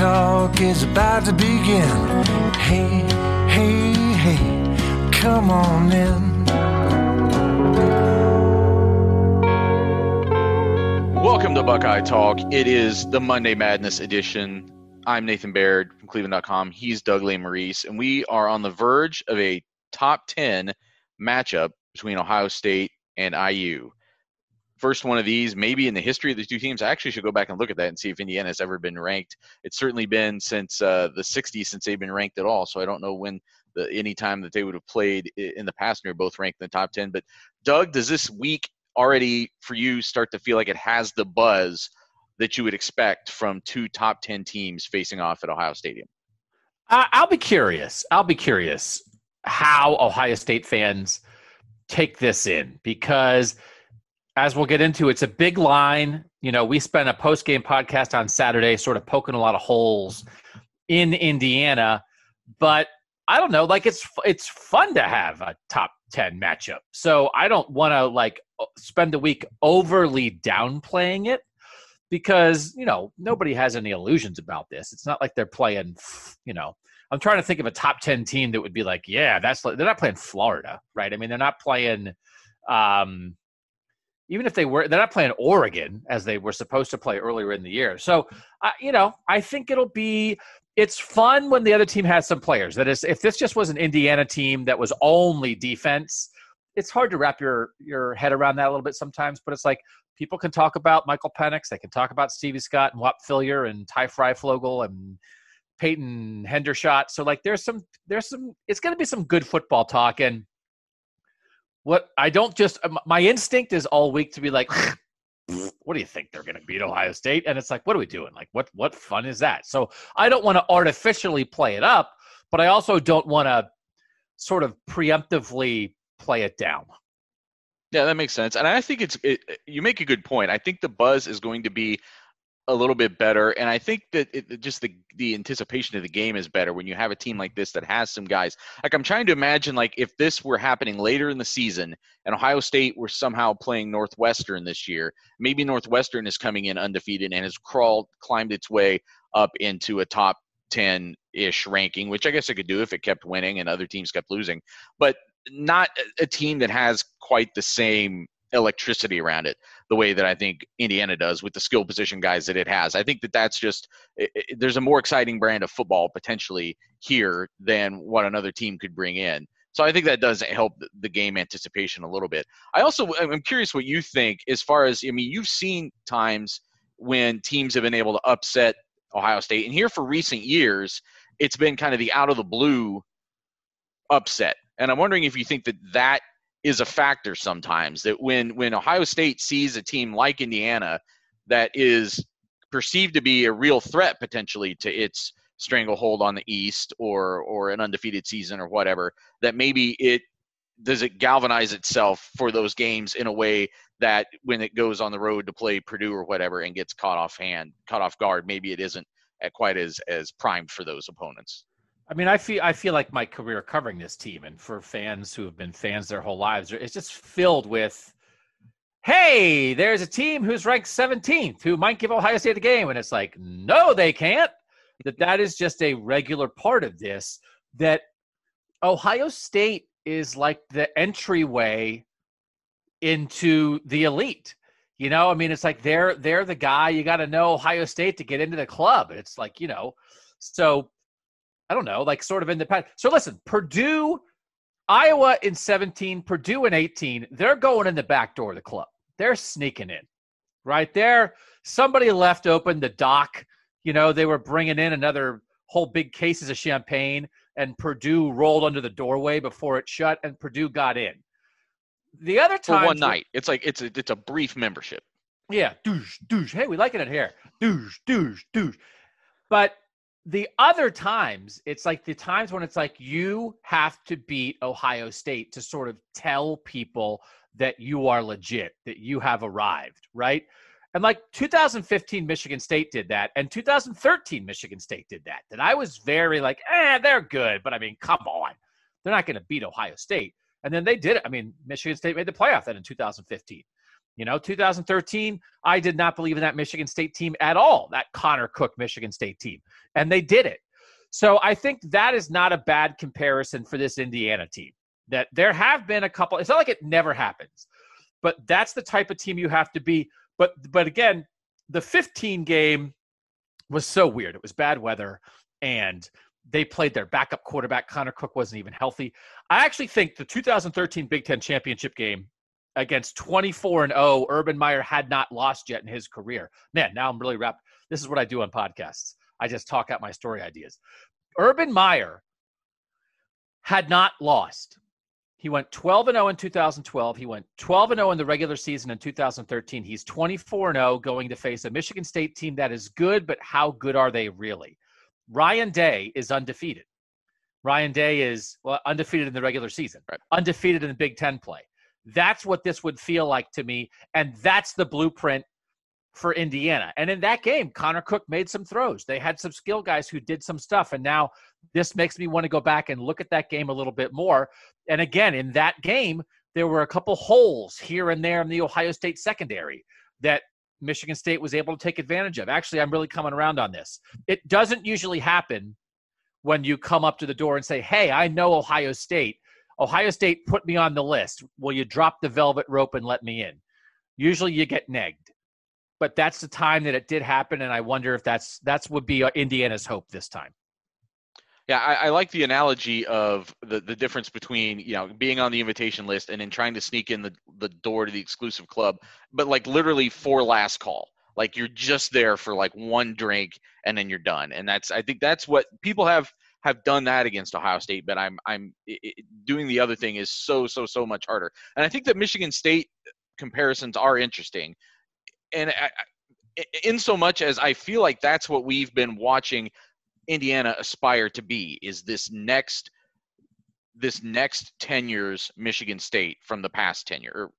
Talk is about to begin. Hey, hey, hey, come on in. Welcome to Buckeye Talk. It is the Monday Madness edition. I'm Nathan Baird from Cleveland.com. He's Doug Lesmerises, and we are on the verge of a top 10 matchup between Ohio State and IU. First one of these, maybe in the history of the two teams. I actually should go back and look at that and see if Indiana has ever been ranked. It's certainly been since uh, the 60s since they've been ranked at all. So I don't know when the any time that they would have played in the past and they're both ranked in the top 10. But Doug, does this week already for you start to feel like it has the buzz that you would expect from two top 10 teams facing off at Ohio Stadium? I'll be curious. I'll be curious how Ohio State fans take this in because as we'll get into, it's a big line. You know, we spent a post game podcast on Saturday, sort of poking a lot of holes in Indiana, but I don't know. Like it's it's fun to have a top ten matchup. So I don't want to like spend the week overly downplaying it because you know nobody has any illusions about this. It's not like they're playing. You know, I'm trying to think of a top ten team that would be like, yeah, that's they're not playing Florida, right? I mean, they're not playing. Um, even if they were they're not playing oregon as they were supposed to play earlier in the year. So uh, you know i think it'll be it's fun when the other team has some players. That is if this just was an indiana team that was only defense it's hard to wrap your your head around that a little bit sometimes but it's like people can talk about michael penix they can talk about stevie scott and whop Philyor and ty Fryfogle and peyton hendershot. So like there's some there's some it's going to be some good football talk and what I don't just uh, my instinct is all week to be like, what do you think they're going to beat Ohio State? And it's like, what are we doing? Like, what what fun is that? So I don't want to artificially play it up, but I also don't want to sort of preemptively play it down. Yeah, that makes sense, and I think it's it, you make a good point. I think the buzz is going to be a little bit better. And I think that it, just the the anticipation of the game is better when you have a team like this that has some guys. Like I'm trying to imagine like if this were happening later in the season and Ohio State were somehow playing Northwestern this year, maybe Northwestern is coming in undefeated and has crawled climbed its way up into a top 10 ish ranking, which I guess it could do if it kept winning and other teams kept losing. But not a team that has quite the same electricity around it the way that I think Indiana does with the skill position guys that it has. I think that that's just it, it, there's a more exciting brand of football potentially here than what another team could bring in. So I think that does help the game anticipation a little bit. I also I'm curious what you think as far as I mean you've seen times when teams have been able to upset Ohio State and here for recent years it's been kind of the out of the blue upset. And I'm wondering if you think that that is a factor sometimes that when when Ohio State sees a team like Indiana that is perceived to be a real threat potentially to its stranglehold on the East or or an undefeated season or whatever that maybe it does it galvanize itself for those games in a way that when it goes on the road to play Purdue or whatever and gets caught off hand caught off guard maybe it isn't quite as as primed for those opponents I mean, I feel I feel like my career covering this team, and for fans who have been fans their whole lives, it's just filled with hey, there's a team who's ranked 17th who might give Ohio State a game. And it's like, no, they can't. That that is just a regular part of this. That Ohio State is like the entryway into the elite. You know, I mean, it's like they're they're the guy you got to know Ohio State to get into the club. It's like, you know, so I don't know, like sort of in the past. So listen, Purdue, Iowa in 17, Purdue in 18, they're going in the back door of the club. They're sneaking in. Right there, somebody left open the dock. You know, they were bringing in another whole big cases of champagne, and Purdue rolled under the doorway before it shut, and Purdue got in. The other time, For one night. It's like it's a it's a brief membership. yeah, douche, douche. Hey, we like it in here. Douche, douche, douche. But the other times, it's like the times when it's like you have to beat Ohio State to sort of tell people that you are legit, that you have arrived, right? And like 2015, Michigan State did that, and 2013, Michigan State did that. That I was very like, eh, they're good, but I mean, come on, they're not going to beat Ohio State. And then they did it. I mean, Michigan State made the playoff then in 2015. You know, 2013, I did not believe in that Michigan State team at all, that Connor Cook Michigan State team. And they did it. So I think that is not a bad comparison for this Indiana team. That there have been a couple, it's not like it never happens, but that's the type of team you have to be. But but again, the 15 game was so weird. It was bad weather and they played their backup quarterback. Connor Cook wasn't even healthy. I actually think the 2013 Big Ten championship game against 24 and 0, Urban Meyer had not lost yet in his career. Man, now I'm really wrapped. This is what I do on podcasts. I just talk out my story ideas. Urban Meyer had not lost. He went 12 and 0 in 2012. He went 12 and 0 in the regular season in 2013. He's 24 and 0 going to face a Michigan State team that is good, but how good are they really? Ryan Day is undefeated. Ryan Day is well, undefeated in the regular season, Right. undefeated in the Big Ten play. That's what this would feel like to me. And that's the blueprint for Indiana. And in that game, Connor Cook made some throws. They had some skill guys who did some stuff. And now this makes me want to go back and look at that game a little bit more. And again, in that game, there were a couple holes here and there in the Ohio State secondary that Michigan State was able to take advantage of. Actually, I'm really coming around on this. It doesn't usually happen when you come up to the door and say, Hey, I know Ohio State. Ohio State put me on the list. Will you drop the velvet rope and let me in? Usually you get negged. But that's the time that it did happen, and I wonder if that's that's would be uh, Indiana's hope this time. Yeah, I, I like the analogy of the, the difference between you know being on the invitation list and then trying to sneak in the, the door to the exclusive club, but like literally for last call. Like you're just there for like one drink and then you're done. And that's I think that's what people have have done that against Ohio State, but I'm I'm i i doing the other thing is so so so much harder. And I think that Michigan State comparisons are interesting, and I, in so much as I feel like that's what we've been watching Indiana aspire to be is this next this next 10 years Michigan State from the past 10 year.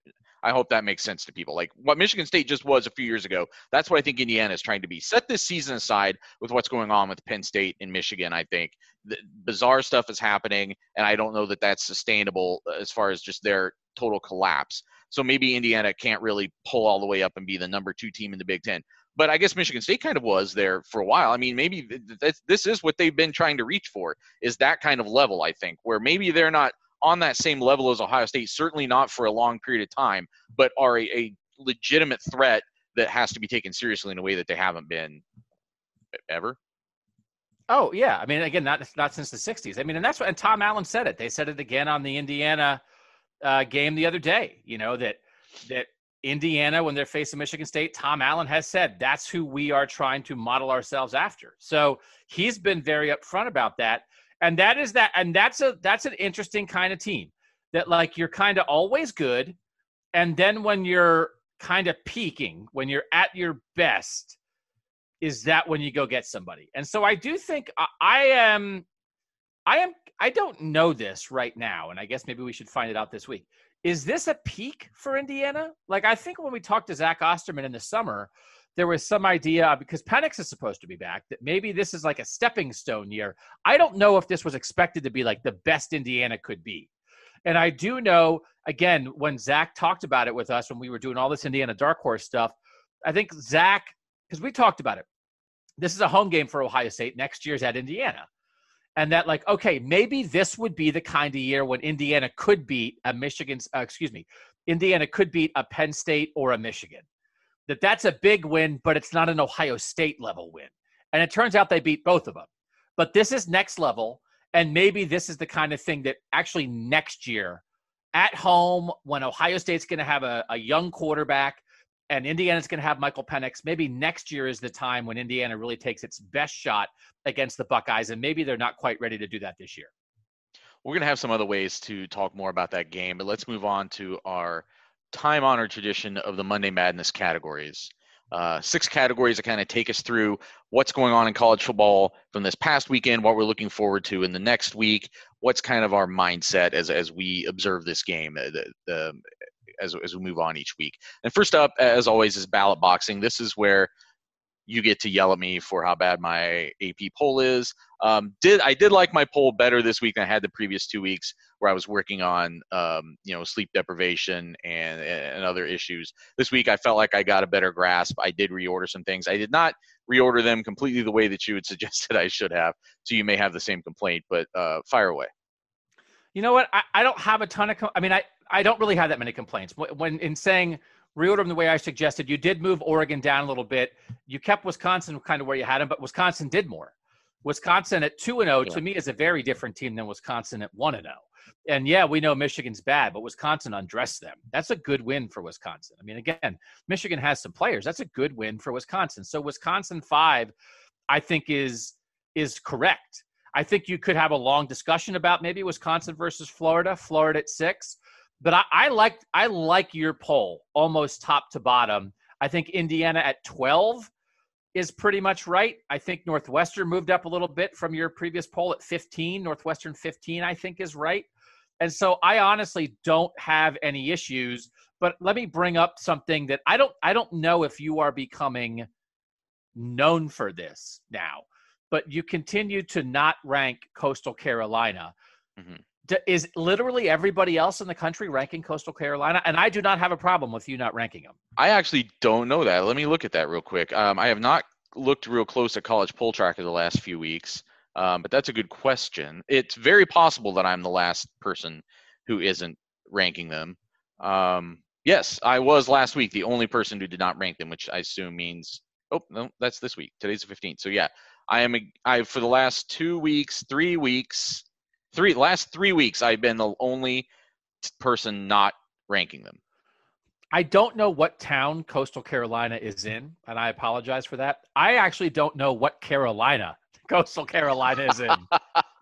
I hope that makes sense to people. Like what Michigan State just was a few years ago, that's what I think Indiana is trying to be. Set this season aside with what's going on with Penn State and Michigan. I think the bizarre stuff is happening, and I don't know that that's sustainable uh, as far as just their total collapse. So maybe Indiana can't really pull all the way up and be the number two team in the Big Ten but I guess Michigan State kind of was there for a while. I mean, maybe th- th- this is what they've been trying to reach for is that kind of level. I think where maybe they're not on that same level as Ohio State, certainly not for a long period of time, but are a, a legitimate threat that has to be taken seriously in a way that they haven't been ever. Oh yeah, I mean, again, not not since the '60s. I mean, and that's what and Tom Allen said it. They said it again on the Indiana uh, game the other day. You know that that Indiana, when they're facing Michigan State, Tom Allen has said that's who we are trying to model ourselves after. So he's been very upfront about that, and that is that, and that's a that's an interesting kind of team that like you're kind of always good, and then when you're kind of peaking, when you're at your best, is that when you go get somebody? And so I do think I, I am, I am, I don't know this right now, and I guess maybe we should find it out this week is this a peak for Indiana? Like I think when we talked to Zach Osterman in the summer, there was some idea because Penix is supposed to be back that maybe this is like a stepping stone year. I don't know if this was expected to be like the best Indiana could be. And I do know again, when Zach talked about it with us when we were doing all this Indiana Dark Horse stuff, I think Zach, because we talked about it, this is a home game for Ohio State. Next year's at Indiana. And that, like, okay, maybe this would be the kind of year when Indiana could beat a Michigan's, uh, excuse me, Indiana could beat a Penn State or a Michigan. That that's a big win, but it's not an Ohio State level win. And it turns out they beat both of them. But this is next level. And maybe this is the kind of thing that actually next year at home, when Ohio State's going to have a, a young quarterback and Indiana's going to have Michael Penix, maybe next year is the time when Indiana really takes its best shot against the Buckeyes. And maybe they're not quite ready to do that this year. We're going to have some other ways to talk more about that game, but let's move on to our time honored tradition of the Monday Madness categories uh, six categories that kind of take us through what's going on in college football from this past weekend, what we're looking forward to in the next week, what's kind of our mindset as as we observe this game, uh, the, the, as as we move on each week. And first up, as always, is ballot boxing. This is where you get to yell at me for how bad my AP poll is. Um, did I did like my poll better this week than I had the previous two weeks, where I was working on um, you know sleep deprivation and and other issues. This week I felt like I got a better grasp. I did reorder some things. I did not reorder them completely the way that you had suggested I should have. So you may have the same complaint, but uh, fire away. You know what? I, I don't have a ton of. I mean, I I don't really have that many complaints. When in saying reorder them the way I suggested. You did move Oregon down a little bit. You kept Wisconsin kind of where you had them, but Wisconsin did more. Wisconsin at 2 and 0 to me is a very different team than Wisconsin at 1 and 0. And yeah, we know Michigan's bad, but Wisconsin undressed them. That's a good win for Wisconsin. I mean, again, Michigan has some players. That's a good win for Wisconsin. So Wisconsin 5 I think is is correct. I think you could have a long discussion about maybe Wisconsin versus Florida, Florida at 6. But I, I like I like your poll almost top to bottom. I think Indiana at 12 is pretty much right. I think Northwestern moved up a little bit from your previous poll at 15. Northwestern 15, I think, is right. And so I honestly don't have any issues. But let me bring up something that I don't I don't know if you are becoming known for this now, but you continue to not rank Coastal Carolina. Mm-hmm is literally everybody else in the country ranking Coastal Carolina? And I do not have a problem with you not ranking them. I actually don't know that. Let me look at that real quick. Um, I have not looked real close at college poll tracker the last few weeks, um, but that's a good question. It's very possible that I'm the last person who isn't ranking them. Um, yes, I was last week the only person who did not rank them, which I assume means oh no, that's this week. Today's the 15th. So yeah, I am. A, I for the last two weeks, three weeks three last three weeks I've been the only person not ranking them. I don't know what town Coastal Carolina is in, and I apologize for that. I actually don't know what Carolina Coastal Carolina is in.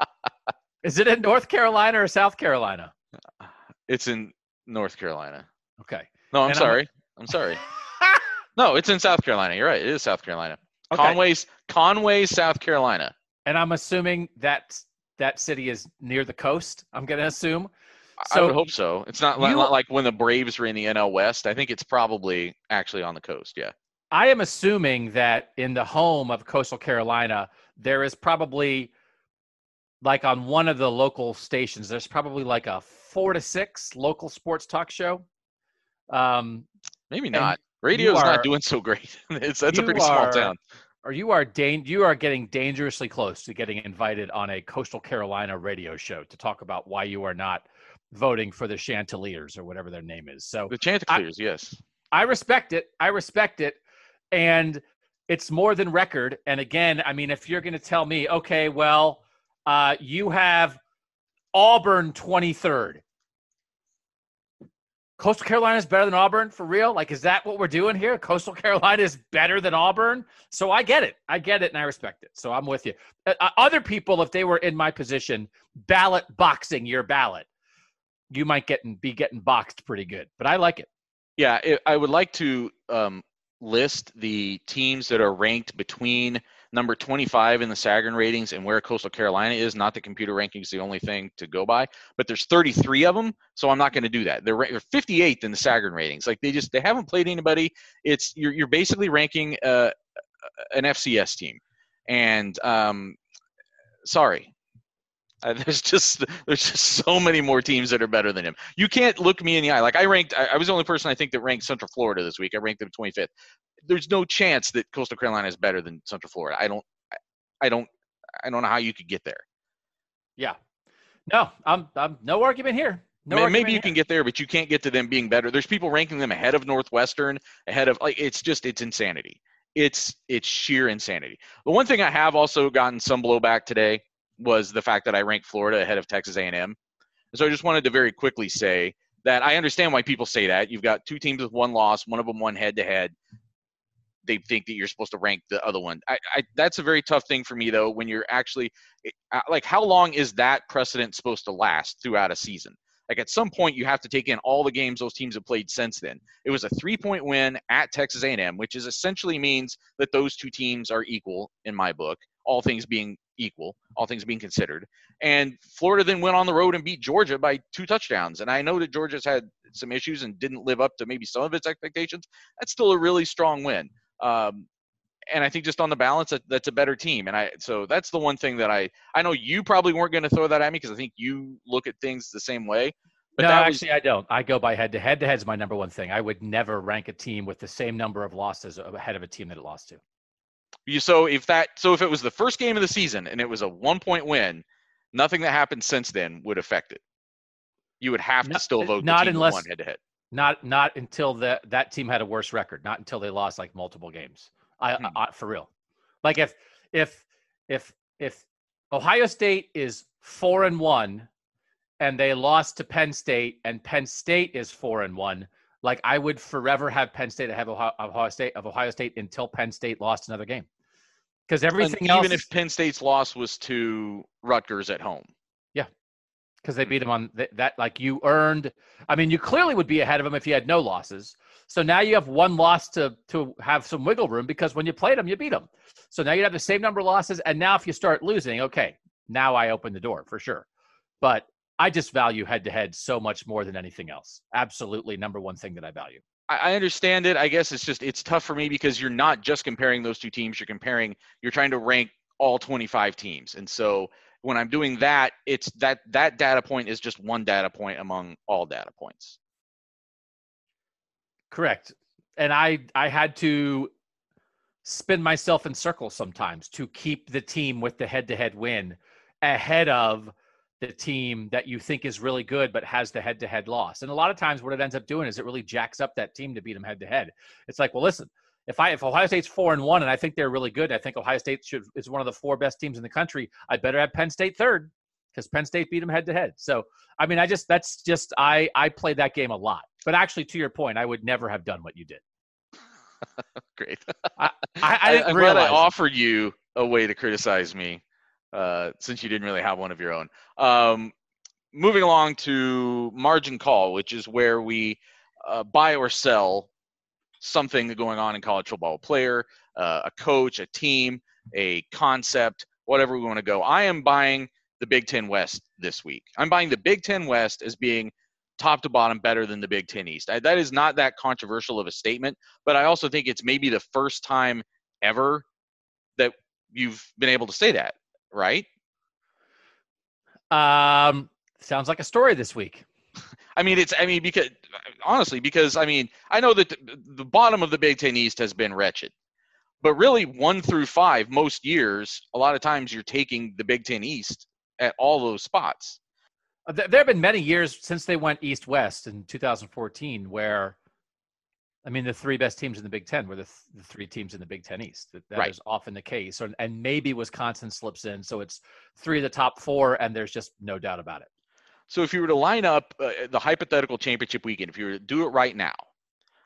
is it in North Carolina or South Carolina? It's in North Carolina. Okay. No, I'm and sorry. I'm, I'm sorry. no, it's in South Carolina. You're right. It is South Carolina. Okay. Conway's Conway, South Carolina. And I'm assuming that that city is near the coast. I'm going to assume. So I would hope so. It's not, you, not like when the Braves were in the NL West. I think it's probably actually on the coast. Yeah. I am assuming that in the home of Coastal Carolina, there is probably like on one of the local stations, there's probably like a four to six local sports talk show. Um, Maybe not. Radio's are, not doing so great. it's that's a pretty small town or you are dan- you are getting dangerously close to getting invited on a coastal carolina radio show to talk about why you are not voting for the chanticleers or whatever their name is. So the chanticleers I, yes. I respect it. I respect it. And it's more than record. And again i mean if you're going to tell me okay well uh, you have auburn 23rd Coastal Carolina is better than Auburn for real? Like, is that what we're doing here? Coastal Carolina is better than Auburn? So I get it. I get it and I respect it. So I'm with you. Uh, uh, other people, if they were in my position, ballot boxing your ballot, you might get and be getting boxed pretty good. But I like it. Yeah, it, I would like to um, list the teams that are ranked between – number 25 in the Sagarin ratings and where Coastal Carolina is. Not the computer rankings the only thing to go by, but there's 33 of them, so I'm not going to do that. They're, they're 58th in the Sagarin ratings. Like they just they haven't played anybody. It's you're you're basically ranking uh, an FCS team, and um, sorry, Uh, there's just there's just so many more teams that are better than him. You can't look me in the eye. Like I ranked, I, I was the only person I think that ranked Central Florida this week. I ranked them 25th. There's no chance that Coastal Carolina is better than Central Florida. I don't, I, don't, I don't know how you could get there. Yeah, no, I'm, I'm no argument here. No maybe, argument you here. can get there, but you can't get to them being better. There's people ranking them ahead of Northwestern, ahead of like it's just it's insanity. It's it's sheer insanity. The one thing I have also gotten some blowback today was the fact that I ranked Florida ahead of Texas A&M. So I just wanted to very quickly say that I understand why people say that. You've got two teams with one loss, one of them won head to head. They think that you're supposed to rank the other one. I, I that's a very tough thing for me though when you're actually uh, like how long is that precedent supposed to last throughout a season? Like at some point you have to take in all the games those teams have played since then. It was a three-point win at Texas A&M, which is essentially means that those two teams are equal in my book, all things being equal, all things being considered. And Florida then went on the road and beat Georgia by two touchdowns. And I know that Georgia's had some issues and didn't live up to maybe some of its expectations. That's still a really strong win. Um, and I think just on the balance, that, that's a better team. And I so that's the one thing that I I know you probably weren't going to throw that at me because I think you look at things the same way. But no, that was, actually, I don't. I go by head to head. To head is my number one thing. I would never rank a team with the same number of losses ahead of a team that it lost to. you so if that so if it was the first game of the season and it was a one point win, nothing that happened since then would affect it. You would have No- to still vote not unless- that head to head. Not not until that that team had a worse record. Not until they lost like multiple games. I, Hmm. I for real. Like if if if if Ohio State is four and one, and they lost to Penn State, and Penn State is four and one. Like I would forever have Penn State ahead of Ohio, Ohio State of Ohio State until Penn State lost another game. Because everything And else, even if Penn State's loss was to Rutgers at home. Because they beat mm-hmm. them on th- that like you earned i mean you clearly would be ahead of them if you had no losses so now you have one loss to to have some wiggle room because when you played them you beat them so now you have the same number of losses and now if you start losing okay now i open the door for sure but i just value head to head so much more than anything else absolutely number one thing that i value I I understand it. I guess it's just it's tough for me because you're not just comparing those two teams. You're comparing. You're trying to rank all 25 teams, and so when I'm doing that, it's that that data point is just one data point among all data points. Correct. And I I had to spin myself in circles sometimes to keep the team with the head-to-head win ahead of the team that you think is really good but has the head-to-head loss. And a lot of times what it ends up doing is it really jacks up that team to beat them head-to-head. It's like, well, listen, if I if Ohio State's four and one and I think they're really good, I think Ohio State should is one of the four best teams in the country. I better have Penn State third because Penn State beat them head to head. So I mean, I just that's just I I played that game a lot. But actually, to your point, I would never have done what you did. Great. I, I, I didn't I realize. it. offered you a way to criticize me, uh, since you didn't really have one of your own. Um, moving along to margin call, which is where we uh, buy or sell something going on in college football. A player, uh, a coach, a team, a concept, whatever we want to go. I am buying the Big Ten West this week. I'm buying the Big Ten West as being top to bottom better than the Big Ten East. I, that is not that controversial of a statement, but I also think it's maybe the first time ever that you've been able to say that, right? Um, sounds like a story this week. I mean, it's I mean because honestly, because I mean I know that the, the bottom of the Big Ten East has been wretched, but really one through five most years, a lot of times you're taking the Big Ten East at all those spots. Uh, There, have been many years since they went east west in 2014 where, I mean, the three best teams in the Big Ten were the, th- the three teams in the Big Ten East. That, that Right. is often the case. So, and maybe Wisconsin slips in. So it's three of the top four, and there's just no doubt about it. So if you were to line up uh, the hypothetical championship weekend, if you were to do it right now,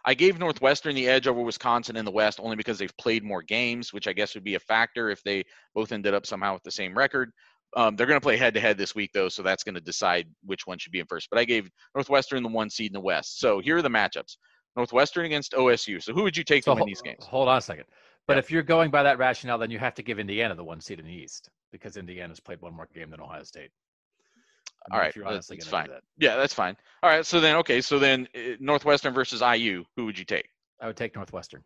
I gave Northwestern the edge over Wisconsin in the West only because they've played more games, which I guess would be a factor if they both ended up somehow with the same record. Um, they're going to play head to head this week, though, so that's going to decide which one should be in first. But I gave Northwestern the one seed in the West. So here are the matchups Northwestern against OSU. So who would you take So to win these games? Hold on a second. But Yeah. if you're going by that rationale, then you have to give Indiana the one seed in the East because Indiana's played one more game than Ohio State. All right, if you're that- honestly that's fine. that. Yeah, that's fine. All right, so then, okay, so then uh, Northwestern versus IU, who would you take? I would take Northwestern,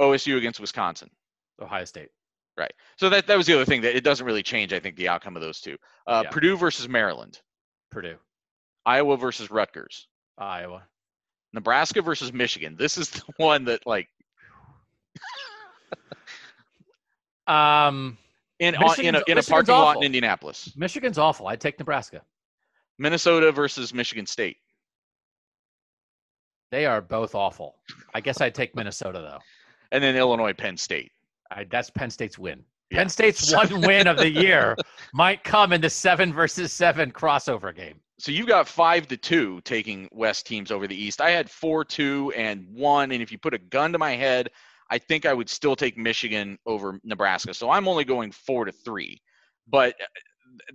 OSU against Wisconsin. Ohio State. Right. So that that was the other thing that it doesn't really change. I think the outcome of those two. Uh, Yeah. Purdue versus Maryland, Purdue, Iowa versus Rutgers, Iowa. Nebraska versus Michigan. This is the one that like Um, in on, in a in a parking lot in Indianapolis. Michigan's awful. I'd take Nebraska. Minnesota versus Michigan State. They are both awful. I guess I'd take Minnesota though. And then Illinois Penn State. I, that's Penn State's win. Yeah. Penn State's one win of the year might come in the seven versus seven crossover game. So you've got five to two taking West teams over the East. I had four, two, and one. And if you put a gun to my head, I think I would still take Michigan over Nebraska. So I'm only going four to three. But uh,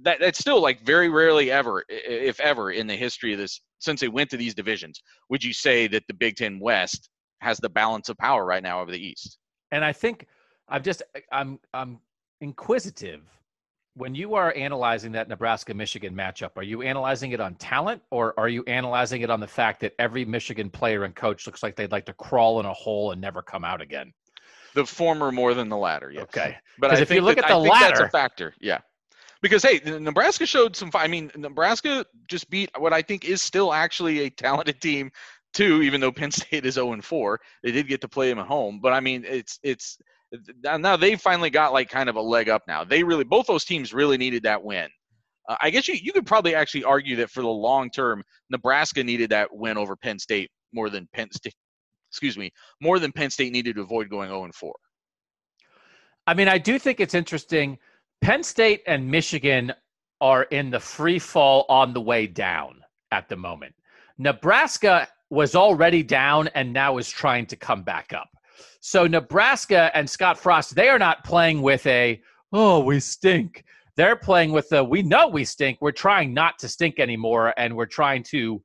that that's still like very rarely ever, if ever, in the history of this since they went to these divisions, would you say that the Big Ten West has the balance of power right now over the East? And I think I'm just I'm I'm inquisitive. When you are analyzing that Nebraska Michigan matchup, are you analyzing it on talent or are you analyzing it on the fact that every Michigan player and coach looks like they'd like to crawl in a hole and never come out again? The former more than the latter, yes. Okay. But I if you look that- at I the think that's a latter- factor. Yeah. Because hey, Nebraska showed some. I mean, Nebraska just beat what I think is still actually a talented team, too. Even though Penn State is 0 and 4, they did get to play them at home. But I mean, it's it's now they finally got like kind of a leg up. Now they really both those teams really needed that win. Uh, I guess you you could probably actually argue that for the long term, Nebraska needed that win over Penn State more than Penn State. Excuse me, more than Penn State needed to avoid going 0 and 4. I mean, I do think it's interesting. Penn State and Michigan are in the free fall on the way down at the moment. Nebraska was already down and now is trying to come back up. So Nebraska and Scott Frost, they are not playing with a, oh, we stink. They're playing with the, we know we stink. We're trying not to stink anymore and we're trying to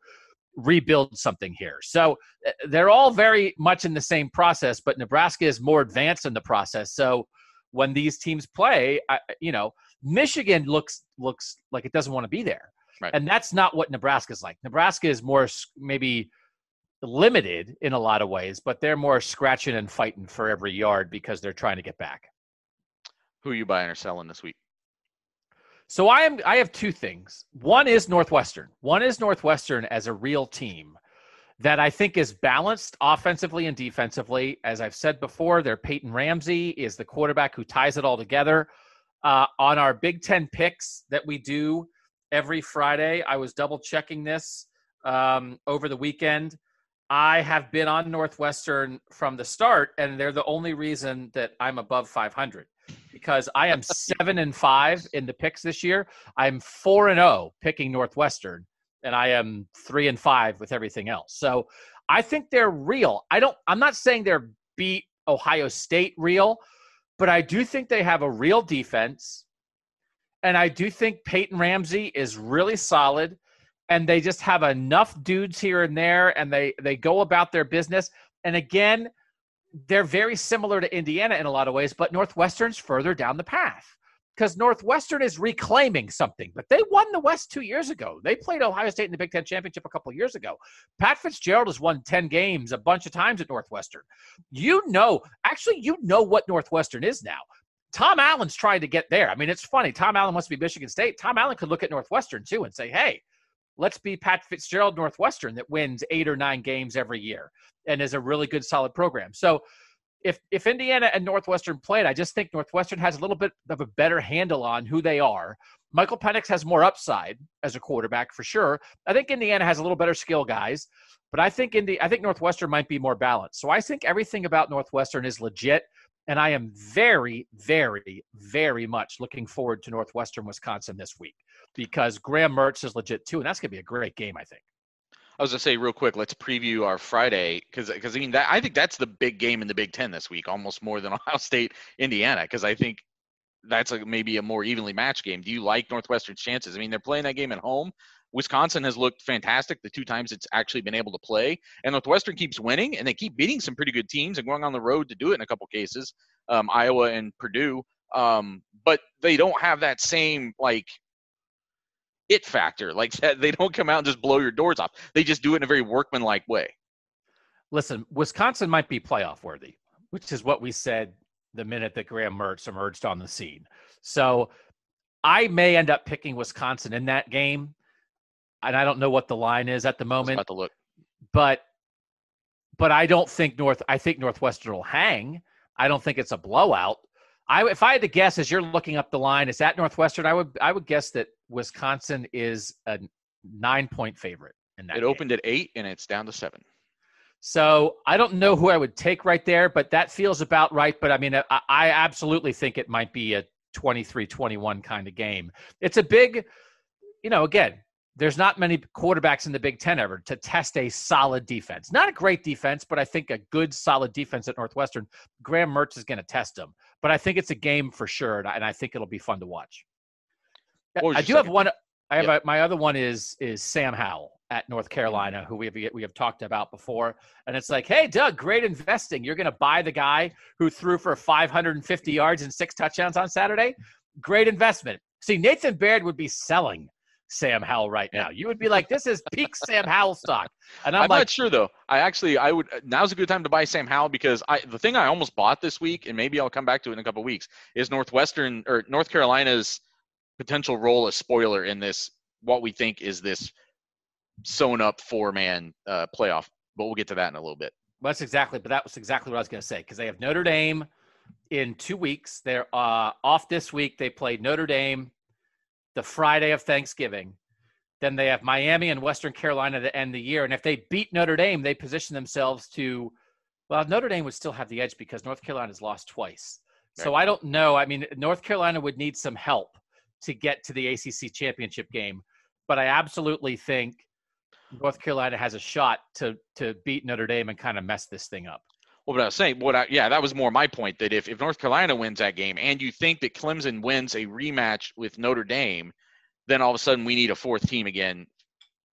rebuild something here. So uh, they're all very much in the same process, but Nebraska is more advanced in the process. So when these teams play, I, you know, Michigan looks looks like it doesn't want to be there, Right. and that's not what Nebraska's like. Nebraska is more maybe limited in a lot of ways, but they're more scratching and fighting for every yard because they're trying to get back. Who are you buying or selling this week? So I am I have two things. One is Northwestern. One is Northwestern as a real team that I think is balanced offensively and defensively. As I've said before, their Peyton Ramsey is the quarterback who ties it all together. Uh, on our Big Ten picks that we do every Friday, I was double checking this um, over the weekend. I have been on Northwestern from the start, and they're the only reason that I'm above 500 because I am seven and five in the picks this year. I'm four and zero picking Northwestern, and I am three and five with everything else. So I think they're real. I don't. I'm not saying they're beat Ohio State real, but I do think they have a real defense, and I do think Peyton Ramsey is really solid. And they just have enough dudes here and there, and they they go about their business. And again, they're very similar to Indiana in a lot of ways, but Northwestern's further down the path because Northwestern is reclaiming something. But they won the West two years ago. They played Ohio State in the Big Ten championship a couple years ago. Pat Fitzgerald has won 10 games a bunch of times at Northwestern. You know, actually, you know what Northwestern is now. Tom Allen's trying to get there. I mean, it's funny. Tom Allen wants to be Michigan State. Tom Allen could look at Northwestern too and say, hey, let's be Pat Fitzgerald Northwestern that wins eight or nine games every year and is a really good solid program. So if if Indiana and Northwestern played, I just think Northwestern has a little bit of a better handle on who they are. Michael Penix has more upside as a quarterback for sure. I think Indiana has a little better skill guys, but I think Indi- I think Northwestern might be more balanced. So I think everything about Northwestern is legit. And I am very, very, very much looking forward to Northwestern Wisconsin this week because Graham Mertz is legit too, and that's going to be a great game, I think. I was gonna say real quick. Let's preview our Friday because because I mean that I think that's the big game in the Big Ten this week, almost more than Ohio State, Indiana, because I think that's a, maybe a more evenly matched game. Do you like Northwestern's chances? I mean, they're playing that game at home. Wisconsin has looked fantastic the two times it's actually been able to play, and Northwestern keeps winning, and they keep beating some pretty good teams and going on the road to do it in a couple cases, um, Iowa and Purdue. Um, but they don't have that same like it factor. Like they don't come out and just blow your doors off. They just do it in a very workmanlike way. Listen, Wisconsin might be playoff worthy, which is what we said the minute that Graham Mertz emerged on the scene. So I may end up picking Wisconsin in that game. And I don't know what the line is at the moment. About to look. But but I don't think North I think Northwestern will hang. I don't think it's a blowout. I if I had to guess as you're looking up the line, is that Northwestern? I would I would guess that Wisconsin is a nine point favorite in that. It game. opened at eight and it's down to seven. So I don't know who I would take right there, but that feels about right. But I mean, I, I absolutely think it might be a 23 21 kind of game. It's a big, you know, again, there's not many quarterbacks in the Big Ten ever to test a solid defense. Not a great defense, but I think a good, solid defense at Northwestern. Graham Mertz is going to test them, but I think it's a game for sure, and I, and I think it'll be fun to watch. I do have one. I have Yeah. a, my other one is is Sam Howell at North Carolina, who we have we have talked about before, and it's like, hey, Doug, great investing. You're going to buy the guy who threw for 550 yards and six touchdowns on Saturday. Great investment. See, Nathan Baird would be selling Sam Howell right now. You would be like, this is peak Sam Howell stock, and I'm, I'm, like, not sure though. I actually I would now's a good time to buy Sam Howell because I the thing I almost bought this week and maybe I'll come back to it in a couple weeks is Northwestern or North Carolina's potential role as spoiler in this what we think is this sewn up four man uh, playoff. But we'll get to that in a little bit. That's exactly, but that was exactly what I was going to say because they have Notre Dame in two weeks. They're uh, off this week. They played Notre Dame the Friday of Thanksgiving. Then they have Miami and Western Carolina to end the year. And if they beat Notre Dame, they position themselves to, well, Notre Dame would still have the edge because North Carolina's lost twice. So I don't know. I mean, North Carolina would need some help to get to the ACC championship game, but I absolutely think North Carolina has a shot to to beat Notre Dame and kind of mess this thing up. Well, what I was saying, what I yeah, that was more my point that if, if North Carolina wins that game and you think that Clemson wins a rematch with Notre Dame, then all of a sudden we need a fourth team again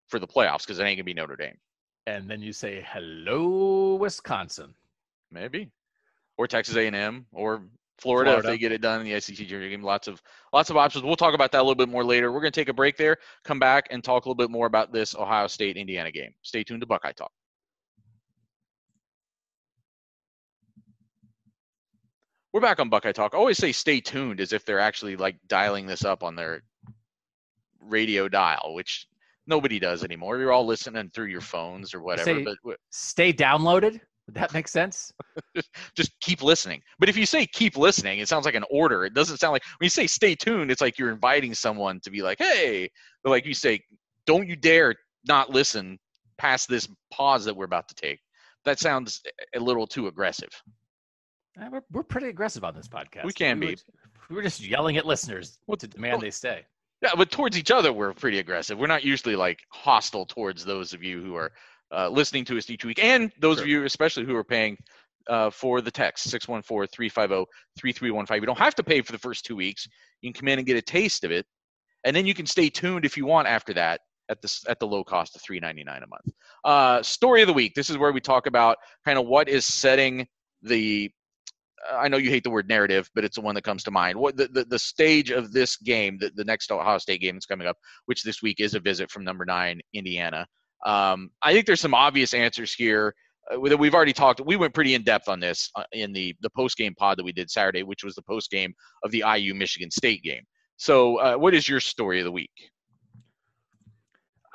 for the playoffs because it ain't gonna be Notre Dame. And then you say, "Hello, Wisconsin." Maybe. Or Texas A&M or Florida, if they get it done in the SEC junior game. Lots of lots of options. We'll talk about that a little bit more later. We're going to take a break there, come back and talk a little bit more about this Ohio State Indiana game. Stay tuned to Buckeye Talk. We're back on Buckeye Talk. I always say stay tuned as if they're actually like dialing this up on their radio dial, which nobody does anymore. You're all listening through your phones or whatever. Say- but Stay downloaded. Would that make sense? just keep listening. But if you say keep listening, it sounds like an order. It doesn't sound like when you say stay tuned, it's like you're inviting someone to be like, hey, but like you say, don't you dare not listen past this pause that we're about to take. That sounds a little too aggressive. Uh, We're, we're pretty aggressive on this podcast. We can were- be. we are just yelling at listeners what to demand well- they stay. Yeah, but towards each other, we're pretty aggressive. We're not usually like hostile towards those of you who are uh, listening to us each week, and those Sure. of you especially who are paying uh, for the text 614-350-3315. You don't have to pay for the first two weeks. You can come in and get a taste of it, and then you can stay tuned if you want after that at the at the low cost of three ninety nine a month. Uh, story of the week. This is where we talk about kind of what is setting the I know you hate the word narrative, but it's the one that comes to mind. What the, the, the stage of this game, the, the next Ohio State game that's coming up, which this week is a visit from number nine, Indiana. Um, I think there's some obvious answers here uh, that we've already talked. We went pretty in depth on this uh, in the the post game pod that we did Saturday, which was the post game of the IU Michigan State game. So, uh, what is your story of the week?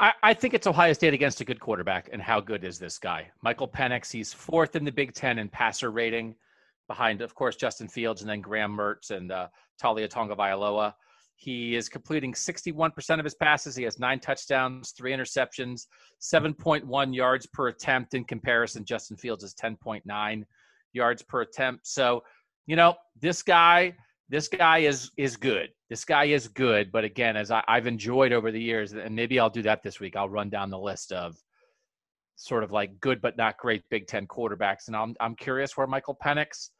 I, I think it's Ohio State against a good quarterback. And how good is this guy? Michael Penix, he's fourth in the Big Ten in passer rating, behind, of course, Justin Fields and then Graham Mertz and uh, Taulia Tagovailoa. He is completing 61% of his passes. He has nine touchdowns, three interceptions, 7.1 yards per attempt in comparison. Justin Fields is 10.9 yards per attempt. So, you know, this guy, this guy is is good. This guy is good. But again, as I, I've enjoyed over the years, and maybe I'll do that this week, I'll run down the list of sort of like good but not great Big Ten quarterbacks, and I'm I'm curious where Michael Penix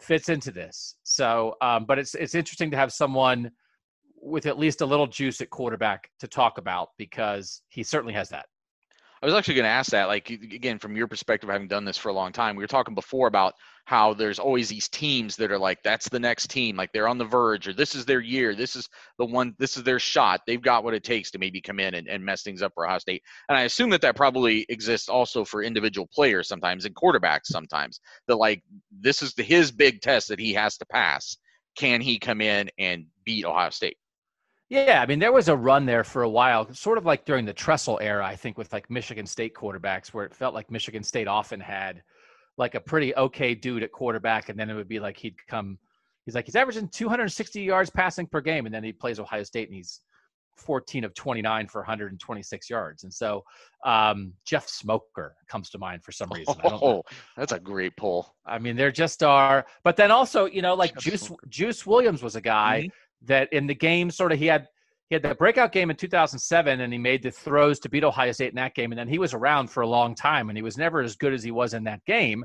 fits into this. So, um, but it's it's interesting to have someone with at least a little juice at quarterback to talk about because he certainly has that. I was actually going to ask that. Like again, from your perspective, having done this for a long time, we were talking before about how there's always these teams that are like, that's the next team, like they're on the verge, or this is their year, this is the one, this is their shot. They've got what it takes to maybe come in and, and mess things up for Ohio State. And I assume that that probably exists also for individual players sometimes and quarterbacks sometimes. That like this is the, his big test that he has to pass. Can he come in and beat Ohio State? Yeah, I mean, there was a run there for a while, sort of like during the Tressel era, I think, with like Michigan State quarterbacks, where it felt like Michigan State often had like a pretty okay dude at quarterback, and then it would be like he'd come. He's like he's averaging 260 yards passing per game, and then he plays Ohio State, and he's 14 of 29 for 126 yards. And so um, Jeff Smoker comes to mind for some reason. Oh, that's a great pull. I mean, there just are. But then also, you know, like Jeff Juice Smoker. Juice Williams was a guy mm-hmm. That in the game sort of he had he had the breakout game in 2007 and he made the throws to beat ohio state in that game and then he was around for a long time and he was never as good as he was in that game.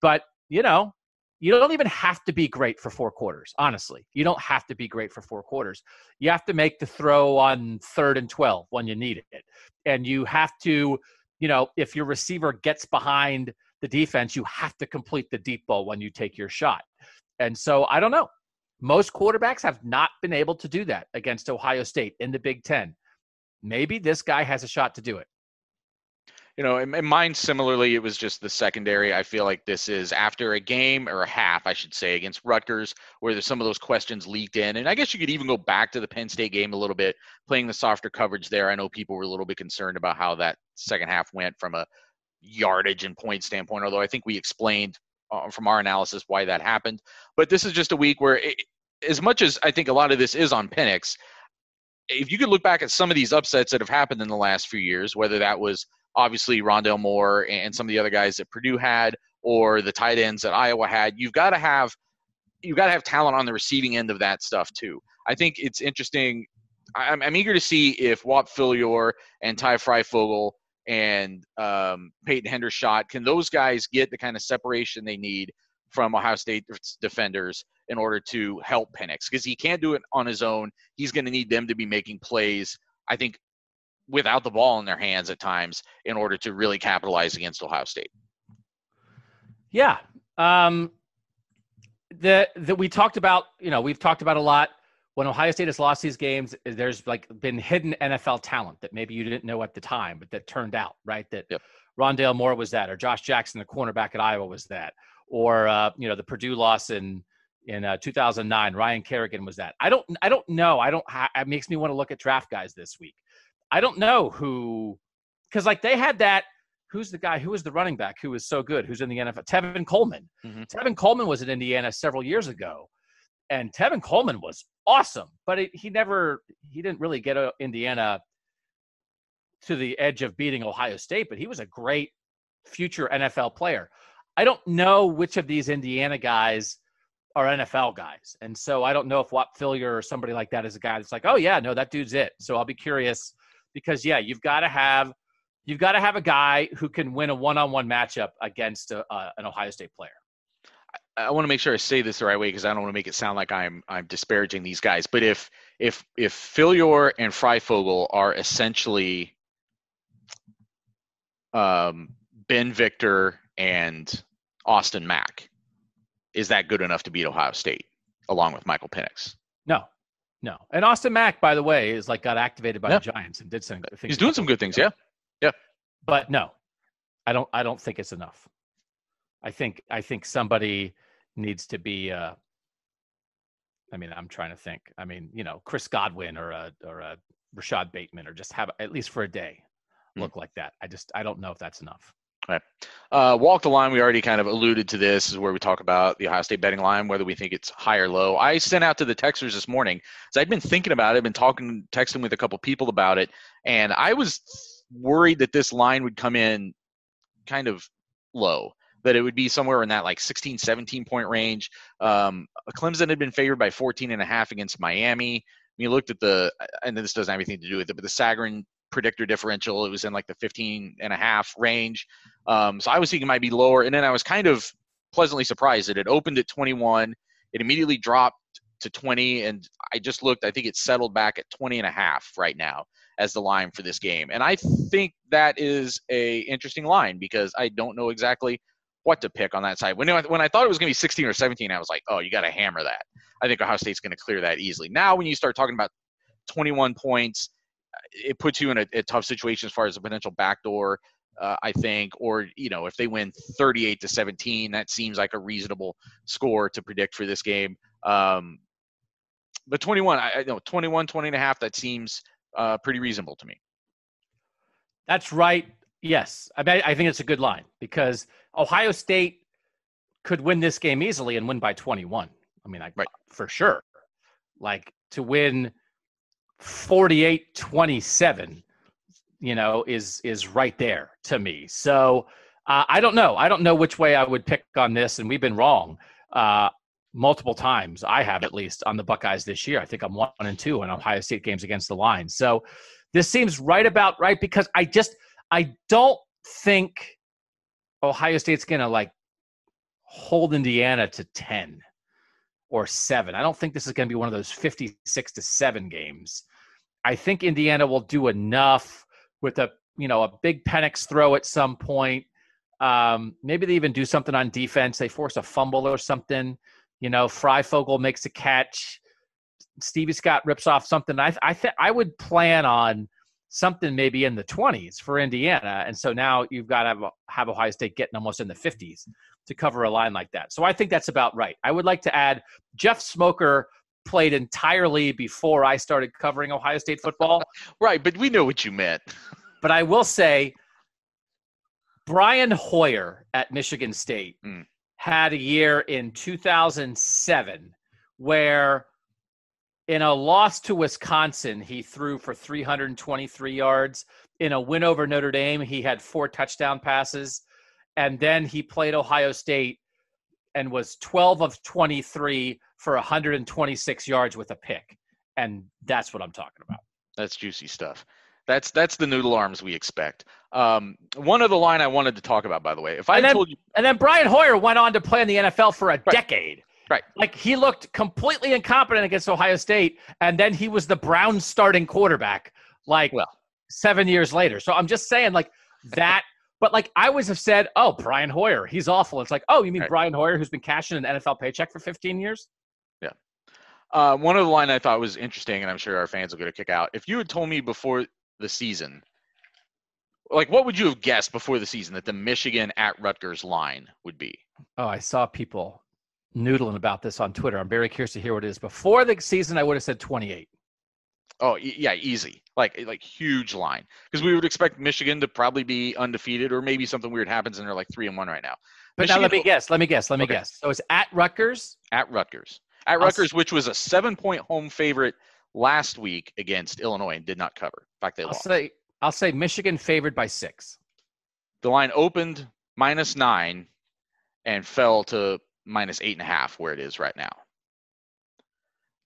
But you know you don't even have to be great for four quarters honestly. You don't have to be great for four quarters. You have to make the throw on third and 12 when you need it. And you have to you know if your receiver gets behind the defense you have to complete the deep ball when you take your shot. And so i don't know most quarterbacks have not been able to do that against Ohio State in the Big Ten. Maybe this guy has a shot to do it. You know, in, in mine similarly, it was just the secondary. I feel like this is after a game or a half, I should say, against Rutgers, where there's some of those questions leaked in. And I guess you could even go back to the Penn State game a little bit, playing the softer coverage there. I know people were a little bit concerned about how that second half went from a yardage and point standpoint, although I think we explained uh, from our analysis why that happened. But this is just a week where it, as much as I think a lot of this is on Penix, if you could look back at some of these upsets that have happened in the last few years, whether that was obviously Rondale Moore and some of the other guys that Purdue had, or the tight ends that Iowa had, you've got to have you've got to have talent on the receiving end of that stuff too. I think it's interesting. I'm, I'm eager to see if Whop Philyor and Ty Fryfogle and um, Peyton Hendershot can those guys get the kind of separation they need from Ohio State defenders in order to help Penix because he can't do it on his own. He's going to need them to be making plays, I think, without the ball in their hands at times in order to really capitalize against Ohio State. Yeah. Um, the, that we talked about, you know, we've talked about a lot when Ohio State has lost these games, there's like been hidden NFL talent that maybe you didn't know at the time, but that turned out, right? That yep. Rondale Moore was that, or Josh Jackson, the cornerback at Iowa, was that, or uh, you know the Purdue loss in in uh, 2009. Ryan Kerrigan was that. I don't I don't know. I don't. Ha- it makes me want to look at draft guys this week. I don't know who, because like they had that. Who's the guy? Who was the running back who was so good? Who's in the NFL? Tevin Coleman. Mm-hmm. Tevin Coleman was in Indiana several years ago, and Tevin Coleman was awesome, but it, he never he didn't really get uh, Indiana to the edge of beating Ohio State, but he was a great future NFL player. I don't know which of these Indiana guys are NFL guys. And so I don't know if Whop Philyor or somebody like that is a guy that's like, oh yeah, no, that dude's it. So I'll be curious because yeah, you've got to have you've got to have a guy who can win a one-on-one matchup against a, uh, an Ohio State player. I want to make sure I say this the right way because I don't want to make it sound like I'm I'm disparaging these guys. But if if if Philyor and Fryfogle are essentially um, Ben Victor and Austin Mack, is that good enough to beat Ohio State along with Michael Penix? No, no. And Austin Mack, by the way, is like got activated by yeah. the Giants and did some. He's doing some good things. Yeah, yeah. But no, I don't. I don't think it's enough. I think. I think somebody needs to be. Uh, I mean, I'm trying to think. I mean, you know, Chris Godwin or a or a Rashod Bateman or just have at least for a day hmm. look mm. like that. I just I don't know if that's enough. Right. Uh, walk the line. We already kind of alluded to this. Is where we talk about the Ohio State betting line, whether we think it's high or low. I sent out to the texters this morning. So I'd been thinking about it. I've been talking, texting with a couple people about it, and I was worried that this line would come in kind of low. That it would be somewhere in that like 16, 17 point range. Um, Clemson had been favored by 14 and a half against Miami. You looked at the, and this doesn't have anything to do with it, but the Sagarin predictor differential. It was in like the 15 and a half range. Um, so I was thinking it might be lower. And then I was kind of pleasantly surprised that it opened at 21. It immediately dropped to 20. And I just looked, I think it settled back at 20 and a half right now. as the line for this game. And I think that is a interesting line because I don't know exactly what to pick on that side. When I, when I thought it was going to be 16 or 17, I was like, oh, you got to hammer that. I think Ohio State's going to clear that easily. Now, when you start talking about 21 points, it puts you in a, a tough situation as far as a potential backdoor. Uh, I think, or you know, if they win 38 to 17, that seems like a reasonable score to predict for this game. Um, but 21, I, I know 21, 20 and a half, that seems uh, pretty reasonable to me. That's right. Yes, I, bet, I think it's a good line because Ohio State could win this game easily and win by 21. I mean, I, right. for sure. Like to win 48 27, you know, is is right there to me. So uh, I don't know. I don't know which way I would pick on this, and we've been wrong uh, multiple times. I have at least on the Buckeyes this year. I think I'm one and two in Ohio State games against the line. So this seems right about right because I just I don't think Ohio State's going to like hold Indiana to 10 or 7. I don't think this is going to be one of those 56 to 7 games. I think Indiana will do enough with a, you know, a big Penix throw at some point. Um, maybe they even do something on defense. They force a fumble or something. You know, Fryfogle makes a catch. Stevie Scott rips off something. I I think I would plan on something maybe in the 20s for Indiana. And so now you've got to have, have Ohio State getting almost in the 50s to cover a line like that. So I think that's about right. I would like to add Jeff Smoker played entirely before I started covering Ohio State football. right, but we know what you meant. but I will say Brian Hoyer at Michigan State mm. had a year in 2007 where in a loss to Wisconsin, he threw for 323 yards. In a win over Notre Dame, he had four touchdown passes. And then he played Ohio State and was 12 of 23 for 126 yards with a pick. And that's what I'm talking about. That's juicy stuff. That's that's the noodle arms we expect. Um, one other line I wanted to talk about, by the way, if I then, told you, and then Brian Hoyer went on to play in the NFL for a right. decade. Right. Like he looked completely incompetent against Ohio State, and then he was the Browns starting quarterback like well. seven years later. So I'm just saying, like that. but like I always have said, oh, Brian Hoyer, he's awful. It's like, oh, you mean right. Brian Hoyer, who's been cashing an NFL paycheck for 15 years? Yeah. Uh, one of the line I thought was interesting, and I'm sure our fans will get a kick out. If you had told me before the season, like what would you have guessed before the season that the Michigan at Rutgers line would be? Oh, I saw people noodling about this on Twitter. I'm very curious to hear what it is. Before the season, I would have said 28. Oh yeah, easy. Like like huge line because we would expect Michigan to probably be undefeated or maybe something weird happens and they're like three and one right now. But Michigan, now let me guess. Let me guess. Let me okay. guess. So it's at Rutgers. At Rutgers. At Rutgers, which was a seven-point home favorite last week against Illinois and did not cover. In fact, they I'll lost. Say, I'll say Michigan favored by six. The line opened minus nine and fell to minus eight and a half where it is right now.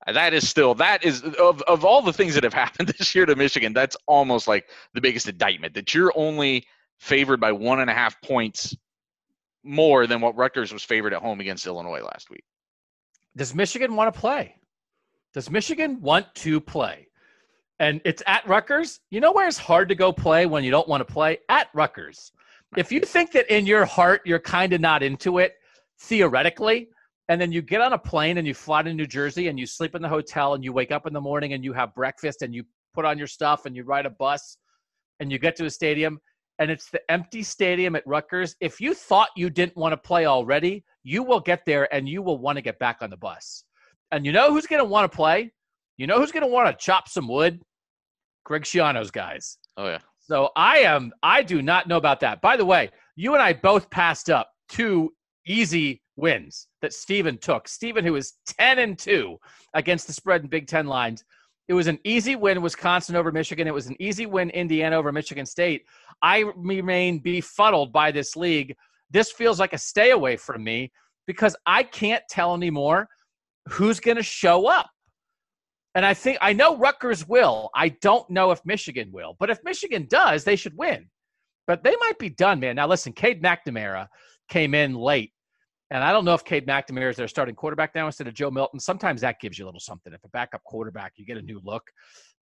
That is still that is of of all the things that have happened this year to Michigan, that's almost like the biggest indictment that you're only favored by one and a half points more than what Rutgers was favored at home against Illinois last week. Does Michigan want to play? Does Michigan want to play? And it's at Rutgers. You know where it's hard to go play when you don't want to play? At Rutgers. If you think that in your heart you're kind of not into it, theoretically, and then you get on a plane and you fly to New Jersey and you sleep in the hotel and you wake up in the morning and you have breakfast and you put on your stuff and you ride a bus and you get to a stadium and it's the empty stadium at Rutgers. If you thought you didn't want to play already, you will get there and you will want to get back on the bus. And you know who's going to want to play? You know who's going to want to chop some wood? Greg Schiano's guys. Oh yeah. So I am I do not know about that. By the way, you and I both passed up two easy wins that Steven took. Steven, who is 10 and 2 against the spread in Big Ten lines. It was an easy win, Wisconsin over Michigan. It was an easy win, Indiana over Michigan State. I remain befuddled by this league. This feels like a stay away from me because I can't tell anymore who's going to show up. And I think I know Rutgers will. I don't know if Michigan will. But if Michigan does, they should win. But they might be done, man. Now listen, Cade McNamara came in late and I don't know if Cade McNamara is their starting quarterback now instead of Joe Milton. Sometimes that gives you a little something. If a backup quarterback, you get a new look.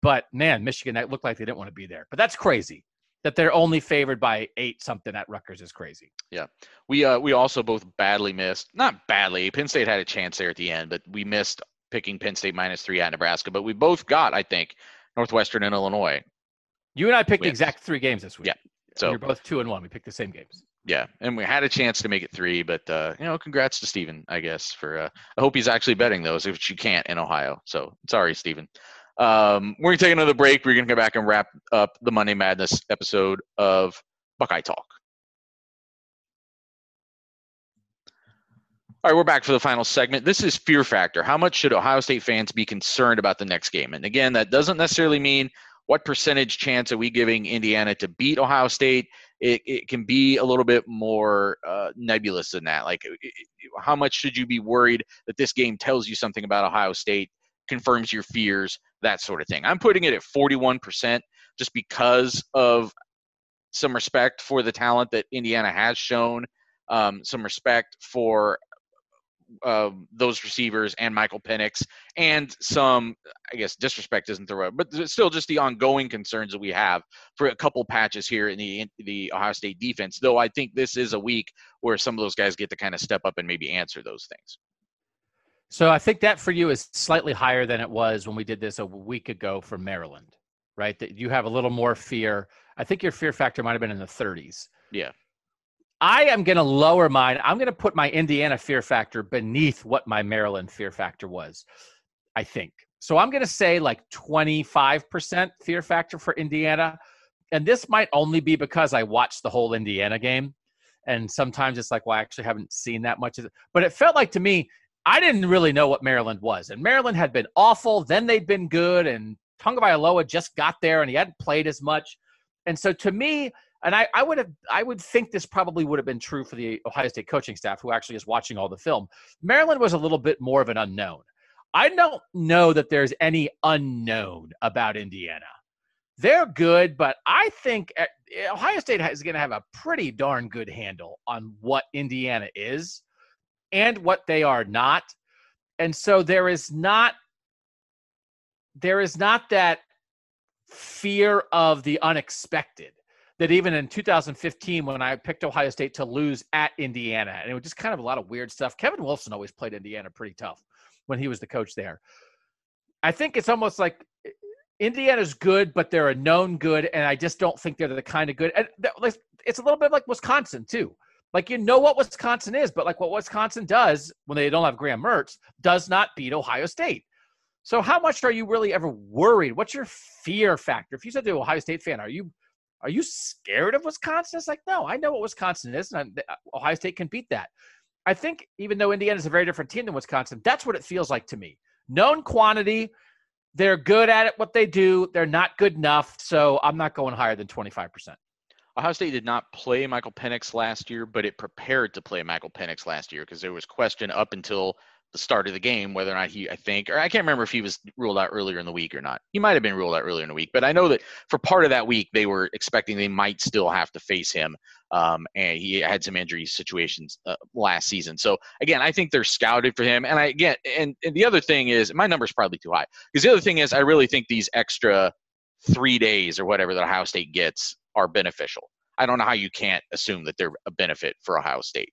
But man, Michigan that looked like they didn't want to be there. But that's crazy. That they're only favored by eight something at Rutgers is crazy. Yeah, we uh we also both badly missed. Not badly. Penn State had a chance there at the end, but we missed picking Penn State minus three at Nebraska. But we both got, I think, Northwestern and Illinois. You and I picked the Wins. exact three games this week. Yeah. So you're both two and one. We picked the same games. Yeah, and we had a chance to make it three, but uh, you know, congrats to Steven, I guess. For uh, I hope he's actually betting those, which you can't in Ohio. So sorry, Steven. Um, we're gonna take another break. We're gonna come back and wrap up the Monday Madness episode of Buckeye Talk. All right, we're back for the final segment. This is fear factor. How much should Ohio State fans be concerned about the next game? And again, that doesn't necessarily mean what percentage chance are we giving Indiana to beat Ohio State. It, it can be a little bit more uh, nebulous than that. Like, it- how much should you be worried that this game tells you something about Ohio State, confirms your fears, that sort of thing? I'm putting it at 41% just because of some respect for the talent that Indiana has shown, um, some respect for um, those receivers and Michael Penix, and some, I guess, disrespect isn't the word, but still just the ongoing concerns that we have for a couple patches here in the in the Ohio State defense. Though I think this is a week where some of those guys get to kind of step up and maybe answer those things. So I think that for you is slightly higher than it was when we did this a week ago for Maryland, right? That you have a little more fear. I think your fear factor might have been in the 30s. Yeah. I am going to lower mine. I'm going to put my Indiana fear factor beneath what my Maryland fear factor was, I think. So I'm going to say like 25% fear factor for Indiana. And this might only be because I watched the whole Indiana game. And sometimes it's like, well, I actually haven't seen that much of it. But it felt like to me, I didn't really know what Maryland was. And Maryland had been awful. Then they'd been good. And Tagovailoa just got there and he hadn't played as much. And so to me, and I, I would have I would think this probably would have been true for the Ohio State coaching staff who actually is watching all the film. Maryland was a little bit more of an unknown. I don't know that there's any unknown about Indiana. They're good, but I think uh, Ohio State is going to have a pretty darn good handle on what Indiana is and what they are not. And so there is not there is not that fear of the unexpected that even in 2015 when I picked Ohio State to lose at Indiana and it was just kind of a lot of weird stuff. Kevin Wilson always played Indiana pretty tough when he was the coach there. I think it's almost like eh, Indiana's good, but they're a known good, and I just don't think they're the kind of good. And it's a little bit like Wisconsin too. Like you know what Wisconsin is, but like what Wisconsin does when they don't have Graham Mertz does not beat Ohio State. So how much are you really ever worried? What's your fear factor? If you said to Ohio State fan, are you are you scared of Wisconsin? It's like no, I know what Wisconsin is, and I, uh, Ohio State can beat that. I think even though Indiana is a very different team than Wisconsin, that's what it feels like to me. Known quantity, they're good at it. What they do, they're not good enough. So I'm not going higher than 25%. Ohio State did not play Michael Penix last year, but it prepared to play Michael Penix last year because there was question up until the start of the game whether or not he, I think, or I can't remember if he was ruled out earlier in the week or not. He might have been ruled out earlier in the week, but I know that for part of that week they were expecting they might still have to face him, um, and he had some injury situations uh, last season. So again, I think they're scouted for him, and I again, and, and the other thing is my number's probably too high because the other thing is I really think these extra three days or whatever that Ohio State gets are beneficial. I don't know how you can't assume that they're a benefit for Ohio State.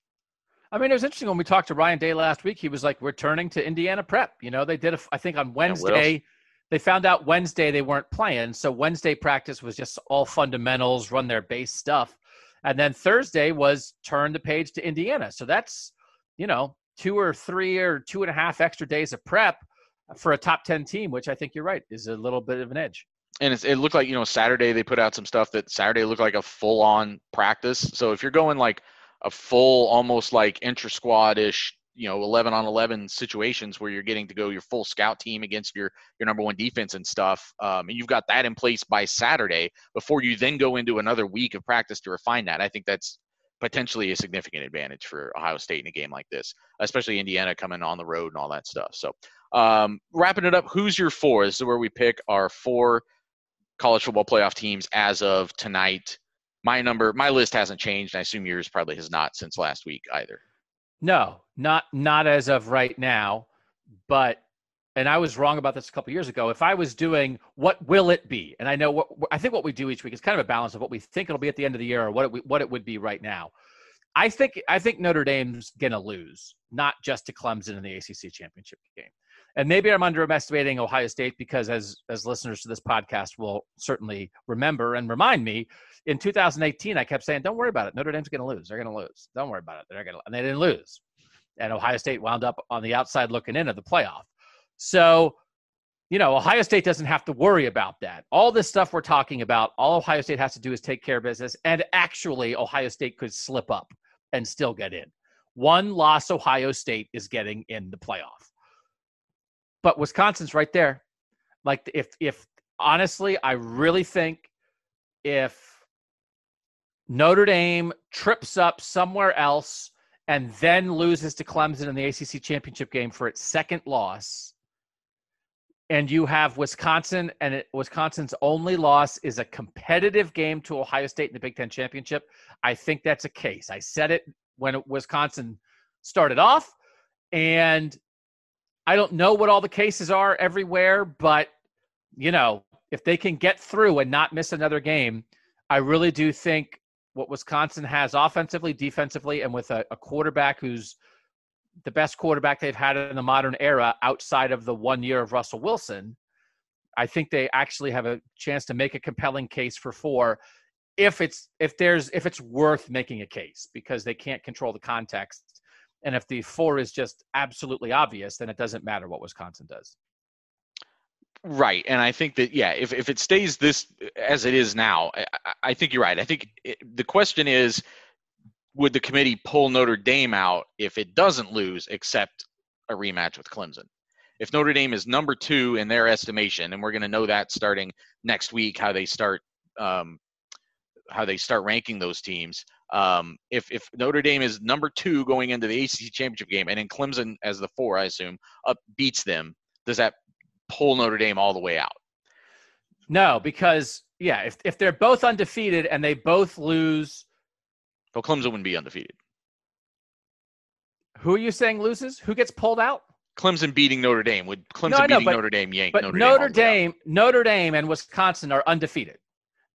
I mean, it was interesting when we talked to Ryan Day last week. He was like, returning to Indiana prep. You know, they did, a, I think on? Wednesday, they found out Wednesday they weren't playing. So Wednesday practice was just all fundamentals, run their base stuff. And then Thursday was turn the page to Indiana. So that's, you know, two or three or two and a half extra days of prep for a top 10 team, which I think you're right is a little bit of an edge. And it's, it looked like, you know, Saturday they put out some stuff that Saturday looked like a full on practice. So if you're going like a full, almost like intra squad ish, you know, 11 on 11 situations where you're getting to go your full scout team against your, your number one defense and stuff. Um, and you've got that in place by Saturday before you then go into another week of practice to refine that. I think that's potentially a significant advantage for Ohio State in a game like this, especially Indiana coming on the road and all that stuff. So, um, wrapping it up, who's your four? This is where we pick our four college football playoff teams as of tonight. My number, my list hasn't changed. I assume yours probably has not since last week either. No, not not as of right now, but and I was wrong about this a couple years ago. If I was doing what will it be, and I know what I think what we do each week is kind of a balance of what we think it'll be at the end of the year or what it, what it would be right now. I think I think Notre Dame's to lose, not just to Clemson in the ACC championship game. And maybe I'm underestimating Ohio State because, as as listeners to this podcast will certainly remember and remind me, in 2018 I kept saying, "Don't worry about it. Notre Dame's going to lose. They're going to lose. Don't worry about it. They're going to," and they didn't lose. And Ohio State wound up on the outside looking in of the playoff. So, you know, Ohio State doesn't have to worry about that. All this stuff we're talking about, all Ohio State has to do is take care of business. And actually, Ohio State could slip up and still get in. One loss, Ohio State is getting in the playoff. But Wisconsin's right there. Like, if, if honestly, I really think if Notre Dame trips up somewhere else and then loses to Clemson in the ACC championship game for its second loss, and you have Wisconsin, and it, Wisconsin's only loss is a competitive game to Ohio State in the Big Ten championship. I think that's a case. I said it when Wisconsin started off, and I don't know what all the cases are everywhere, but you know, if they can get through and not miss another game, I really do think what Wisconsin has offensively, defensively, and with a, a quarterback who's the best quarterback they've had in the modern era outside of the one year of Russell Wilson, I think they actually have a chance to make a compelling case for four if it's if there's if it's worth making a case because they can't control the context. And if the four is just absolutely obvious, then it doesn't matter what Wisconsin does. Right, and I think that yeah, if if it stays this as it is now, I, I think you're right. I think it, the question is would the committee pull Notre Dame out if it doesn't lose, except a rematch with Clemson? If Notre Dame is number two in their estimation, and we're going to know that starting next week, how they start, um, how they start ranking those teams. Um, if if Notre Dame is number two going into the ACC championship game, and then Clemson as the four, I assume, up beats them, does that pull Notre Dame all the way out? No, because yeah, if if they're both undefeated and they both lose well, Clemson wouldn't be undefeated. Who are you saying loses? Who gets pulled out? Clemson beating Notre Dame. Would Clemson no, beating but, Notre Dame yank but Notre, Notre Dame? Dame Notre Dame and Wisconsin are undefeated.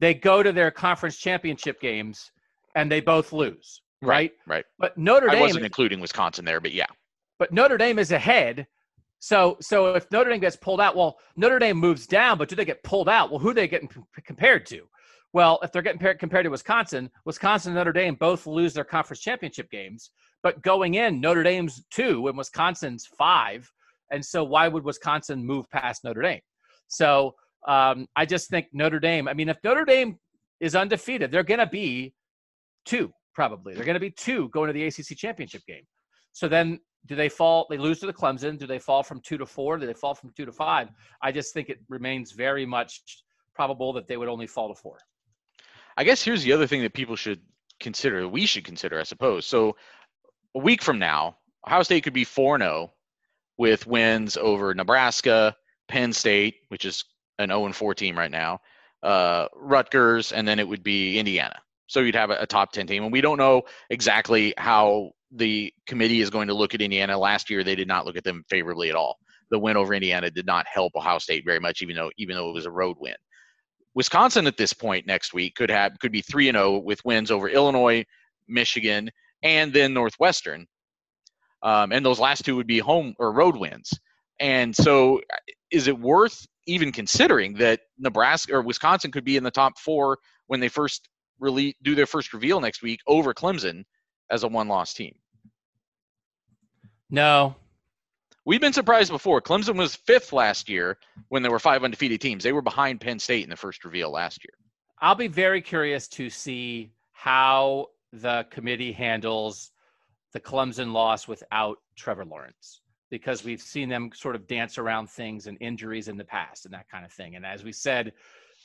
They go to their conference championship games and they both lose. Right. Right. But Notre Dame. I wasn't including Wisconsin there, but yeah. But Notre Dame is ahead. So so if Notre Dame gets pulled out, well, Notre Dame moves down, but do they get pulled out? Well, who are they getting compared to? Well, if they're getting compared to Wisconsin, Wisconsin and Notre Dame both lose their conference championship games. But going in, Notre Dame's two and Wisconsin's five. And so why would Wisconsin move past Notre Dame? So um, I just think Notre Dame, I mean, if Notre Dame is undefeated, they're going to be two, probably. They're going to be two going to the ACC championship game. So then do they fall? They lose to the Clemson. Do they fall from two to four? Do they fall from two to five? I just think it remains very much probable that they would only fall to four. I guess here's the other thing that people should consider, we should consider, I suppose. So a week from now, Ohio State could be 4 0 with wins over Nebraska, Penn State, which is an 0 4 team right now, uh, Rutgers, and then it would be Indiana. So you'd have a, a, top 10 team. And we don't know exactly how the committee is going to look at Indiana. Last year, they did not look at them favorably at all. The win over Indiana did not help Ohio State very much, even though even though it was a road win. Wisconsin at this point next week could have could be three and zero oh with wins over Illinois, Michigan, and then Northwestern. Um, and those last two would be home or road wins. And so, is it worth even considering that Nebraska or Wisconsin could be in the top four when they first really do their first reveal next week over Clemson as a one-loss team? No, We've been surprised before. Clemson was fifth last year when there were five undefeated teams. They were behind Penn State in the first reveal last year. I'll be very curious to see how the committee handles the Clemson loss without Trevor Lawrence because we've seen them sort of dance around things and injuries in the past and that kind of thing. And as we said,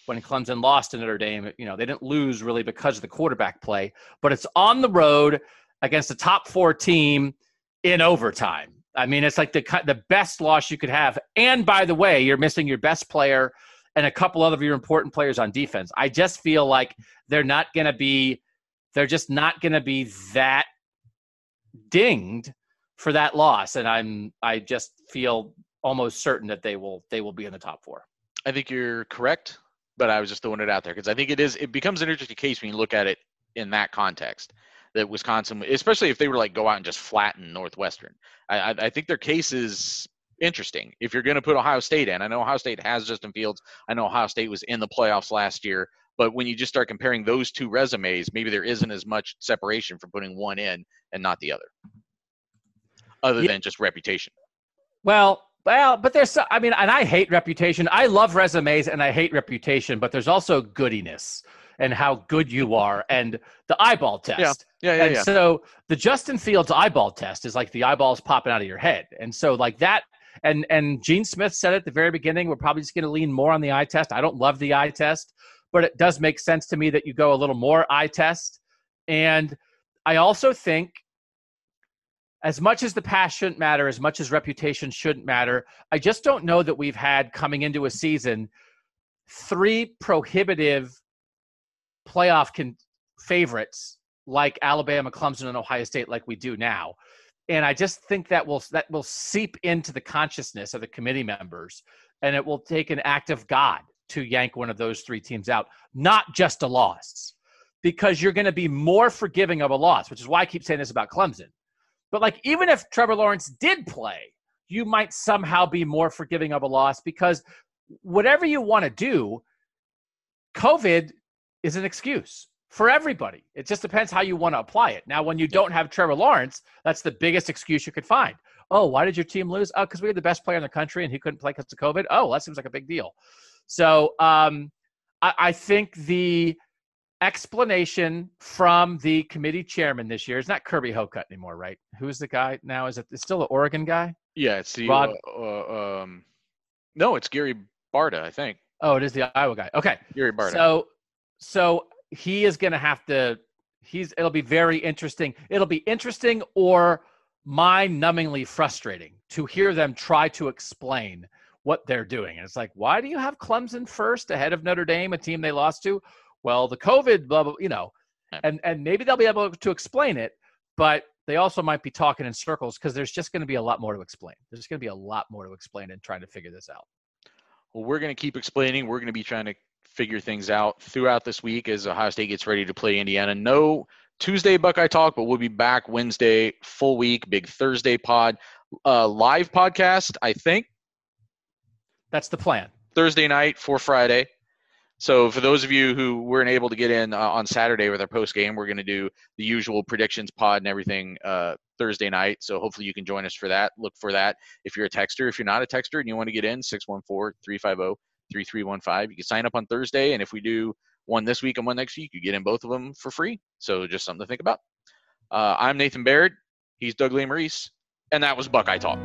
when Clemson lost to Notre Dame, you know, they didn't lose really because of the quarterback play, but it's on the road against a top four team in overtime. I mean, it's like the the best loss you could have. And by the way, you're missing your best player and a couple other of your important players on defense. I just feel like they're not going to be they're just not going to be that dinged for that loss and I'm I just feel almost certain that they will they will be in the top four. I think you're correct, but I was just throwing it out there because I think it is it becomes an interesting case when you look at it in that context. That Wisconsin, especially if they were like go out and just flatten Northwestern, I, I think their case is interesting. If you're going to put Ohio State in, I know Ohio State has Justin Fields. I know Ohio State was in the playoffs last year, but when you just start comparing those two resumes, maybe there isn't as much separation from putting one in and not the other, other yeah. than just reputation. Well, well, but there's, I mean, and I hate reputation. I love resumes and I hate reputation, but there's also goodiness and how good you are and the eyeball test. Yeah, yeah, yeah. And yeah. so the Justin Fields eyeball test is like the eyeballs popping out of your head. And so like that and and Gene Smith said at the very beginning, we're probably just going to lean more on the eye test. I don't love the eye test, but it does make sense to me that you go a little more eye test. And I also think, as much as the past shouldn't matter, as much as reputation shouldn't matter, I just don't know that we've had coming into a season three prohibitive playoff con- favorites like Alabama, Clemson, and Ohio State, like we do now and I just think that will that will seep into the consciousness of the committee members, and it will take an act of God to yank one of those three teams out, not just a loss, because you're going to be more forgiving of a loss, which is why I keep saying this about Clemson. But like, even if Trevor Lawrence did play, you might somehow be more forgiving of a loss because whatever you want to do, COVID is an excuse for everybody. It just depends how you want to apply it. Now, when you don't have Trevor Lawrence, that's the biggest excuse you could find. Oh, why did your team lose? Oh, because we had the best player in the country and he couldn't play because of COVID. Oh, that seems like a big deal. So um, I, I think the explanation from the committee chairman this year is not Kirby Hocutt anymore, right? Who's the guy now? Is it it's still the Oregon guy? Yeah, it's the Rod. Uh, uh, um, no, it's Gary Barta, I think. Oh, it is the Iowa guy. Okay, Gary Barta. So, so he is going to have to he's it'll be very interesting it'll be interesting or mind-numbingly frustrating to hear them try to explain what they're doing and it's like why do you have clemson first ahead of notre dame a team they lost to well the covid blah blah you know and and maybe they'll be able to explain it but they also might be talking in circles because there's just going to be a lot more to explain there's going to be a lot more to explain and trying to figure this out well we're going to keep explaining we're going to be trying to figure things out throughout this week as Ohio State gets ready to play Indiana. No Tuesday Buckeye Talk, but we'll be back Wednesday, full week, big Thursday pod, uh, live podcast, I think. That's the plan. Thursday night for Friday. So for those of you who weren't able to get in uh, on Saturday with our post game, we're going to do the usual predictions pod and everything uh, Thursday night. So hopefully you can join us for that. Look for that. If you're a texter, if you're not a texter and you want to get in, 614 350 3315. You can sign up on Thursday, and if we do one this week and one next week, you get in both of them for free. So just something to think about. Uh, I'm Nathan Baird. He's Doug Lesmerises, and that was Buckeye Talk.